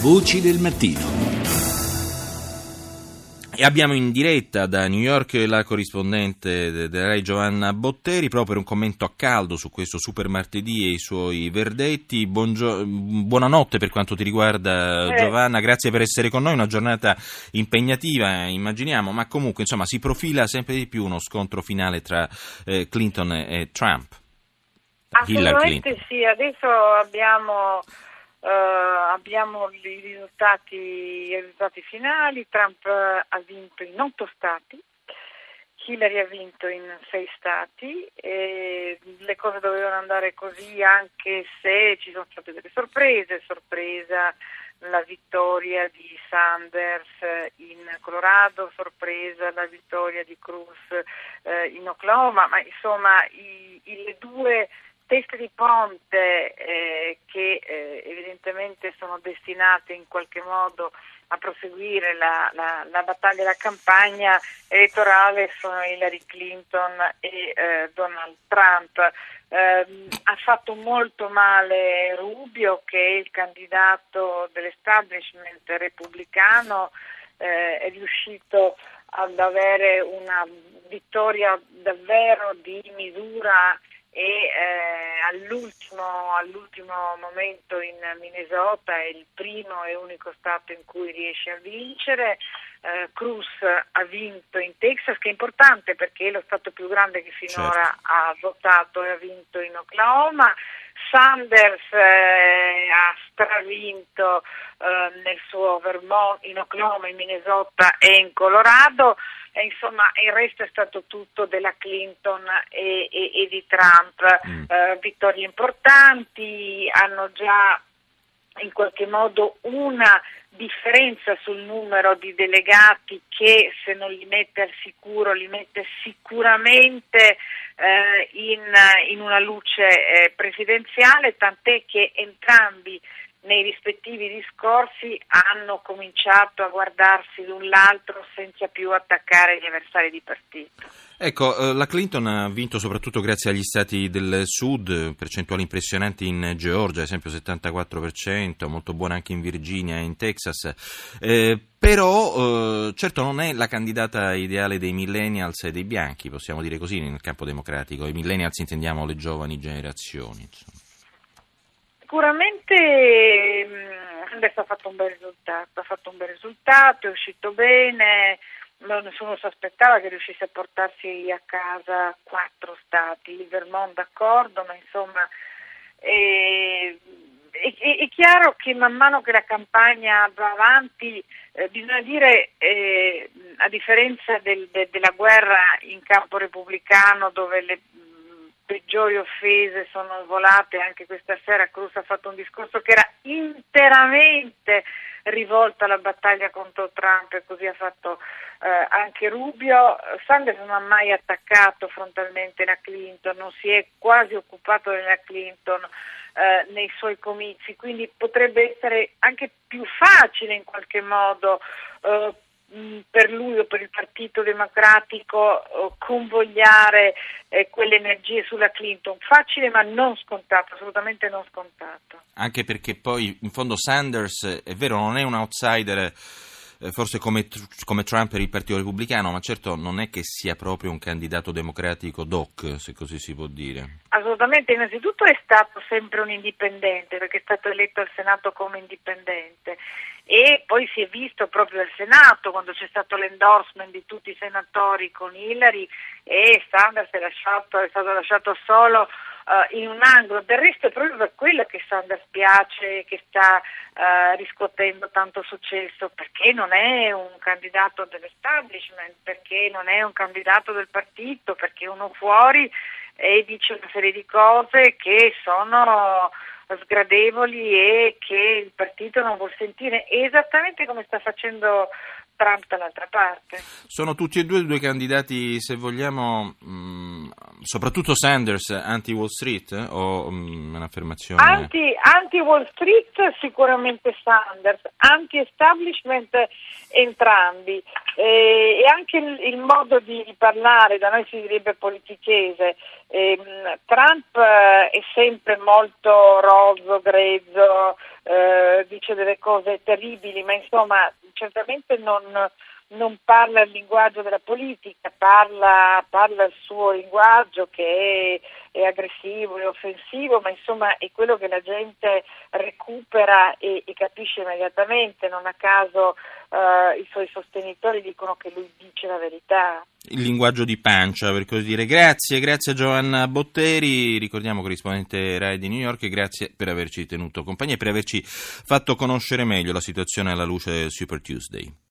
Voci del mattino. E abbiamo in diretta da New York la corrispondente della Rai Giovanna Botteri proprio per un commento a caldo su questo super martedì e i suoi verdetti. Buongio- buonanotte per quanto ti riguarda eh. Giovanna, grazie per essere con noi, una giornata impegnativa immaginiamo, ma comunque insomma si profila sempre di più uno scontro finale tra eh, Clinton e Trump. Assolutamente sì, adesso abbiamo abbiamo i risultati, i risultati, finali, Trump ha vinto in otto stati, Hillary ha vinto in sei stati, le cose dovevano andare così anche se ci sono state delle sorprese, sorpresa la vittoria di Sanders in Colorado, sorpresa la vittoria di Cruz eh, in Oklahoma, ma insomma i, i, le due teste di ponte eh, che eh, evidentemente sono destinate in qualche modo a proseguire la, la, la battaglia, la campagna elettorale sono Hillary Clinton e eh, Donald Trump. Eh, ha fatto molto male Rubio che è il candidato dell'establishment repubblicano, eh, è riuscito ad avere una vittoria davvero di misura e eh, all'ultimo, all'ultimo, momento in Minnesota è il primo e unico stato in cui riesce a vincere. Eh, Cruz ha vinto in Texas, che è importante perché è lo stato più grande che finora certo. ha votato e ha vinto in Oklahoma. Sanders eh, ha stravinto eh, nel suo Vermont, in Oklahoma, in Minnesota e in Colorado e insomma il resto è stato tutto della Clinton e, e, e di Trump. Mm. Eh, vittorie importanti, hanno già in qualche modo una differenza sul numero di delegati che se non li mette al sicuro li mette sicuramente eh, in, in, una luce eh, presidenziale, tant'è che entrambi nei rispettivi discorsi hanno cominciato a guardarsi l'un l'altro senza più attaccare gli avversari di partito. Ecco, eh, la Clinton ha vinto soprattutto grazie agli stati del sud, percentuali impressionanti in Georgia, ad esempio 74%, molto buona anche in Virginia e in Texas. Eh, però, eh, certo, non è la candidata ideale dei millennials e dei bianchi, possiamo dire così, nel campo democratico. I millennials intendiamo le giovani generazioni. Insomma. Sicuramente mm, adesso ha fatto un bel risultato, ha fatto un bel risultato, è uscito bene, nessuno si aspettava che riuscisse a portarsi a casa quattro stati, il Vermont d'accordo, ma insomma è, è, è chiaro che man mano che la campagna va avanti eh, bisogna dire, eh, a differenza del, de, della guerra in campo repubblicano dove le peggiori offese sono volate anche questa sera. Cruz ha fatto un discorso che era interamente rivolto alla battaglia contro Trump e così ha fatto eh, anche Rubio. Sanders non ha mai attaccato frontalmente la Clinton, non si è quasi occupato della Clinton eh, nei suoi comizi, quindi potrebbe essere anche più facile in qualche modo eh, per lui o per il Partito Democratico eh, convogliare eh, quelle energie sulla Clinton. Facile ma non scontato, assolutamente non scontato. Anche perché poi in fondo Sanders, è vero, non è un outsider eh, forse come, come, Trump per il Partito Repubblicano, ma certo non è che sia proprio un candidato democratico doc, se così si può dire. Assolutamente, innanzitutto è stato sempre un indipendente, perché è stato eletto al Senato come indipendente e poi si è visto proprio al Senato quando c'è stato l'endorsement di tutti i senatori con Hillary e Sanders è, lasciato, è stato lasciato solo uh, in un angolo. Del resto è proprio per quello che Sanders piace, che sta uh, riscuotendo tanto successo, perché non è un candidato dell'establishment, perché non è un candidato del partito, perché uno fuori e dice una serie di cose che sono sgradevoli e che il partito non vuol sentire, esattamente come sta facendo Trump dall'altra parte. Sono tutti e due due candidati, se vogliamo, mh, mm, soprattutto Sanders, anti-Wall Street eh? o mh, mm, un'affermazione? Anti, anti-Wall Street sicuramente Sanders, anti-establishment entrambi eh, e anche il, il, modo di parlare, da noi si direbbe politichese. Eh, Trump eh, è sempre molto rozzo, grezzo, eh, dice delle cose terribili, ma insomma certamente non, non parla il linguaggio della politica, parla, parla il suo linguaggio che è, è, aggressivo e offensivo, ma insomma è quello che la gente recupera e, e capisce immediatamente, non a caso uh, i suoi sostenitori dicono che lui dice la verità. Il linguaggio di pancia, per così dire. Grazie, grazie a Giovanna Botteri, ricordiamo corrispondente RAI di New York, e grazie per averci tenuto compagnia e per averci fatto conoscere meglio la situazione alla luce del Super Tuesday.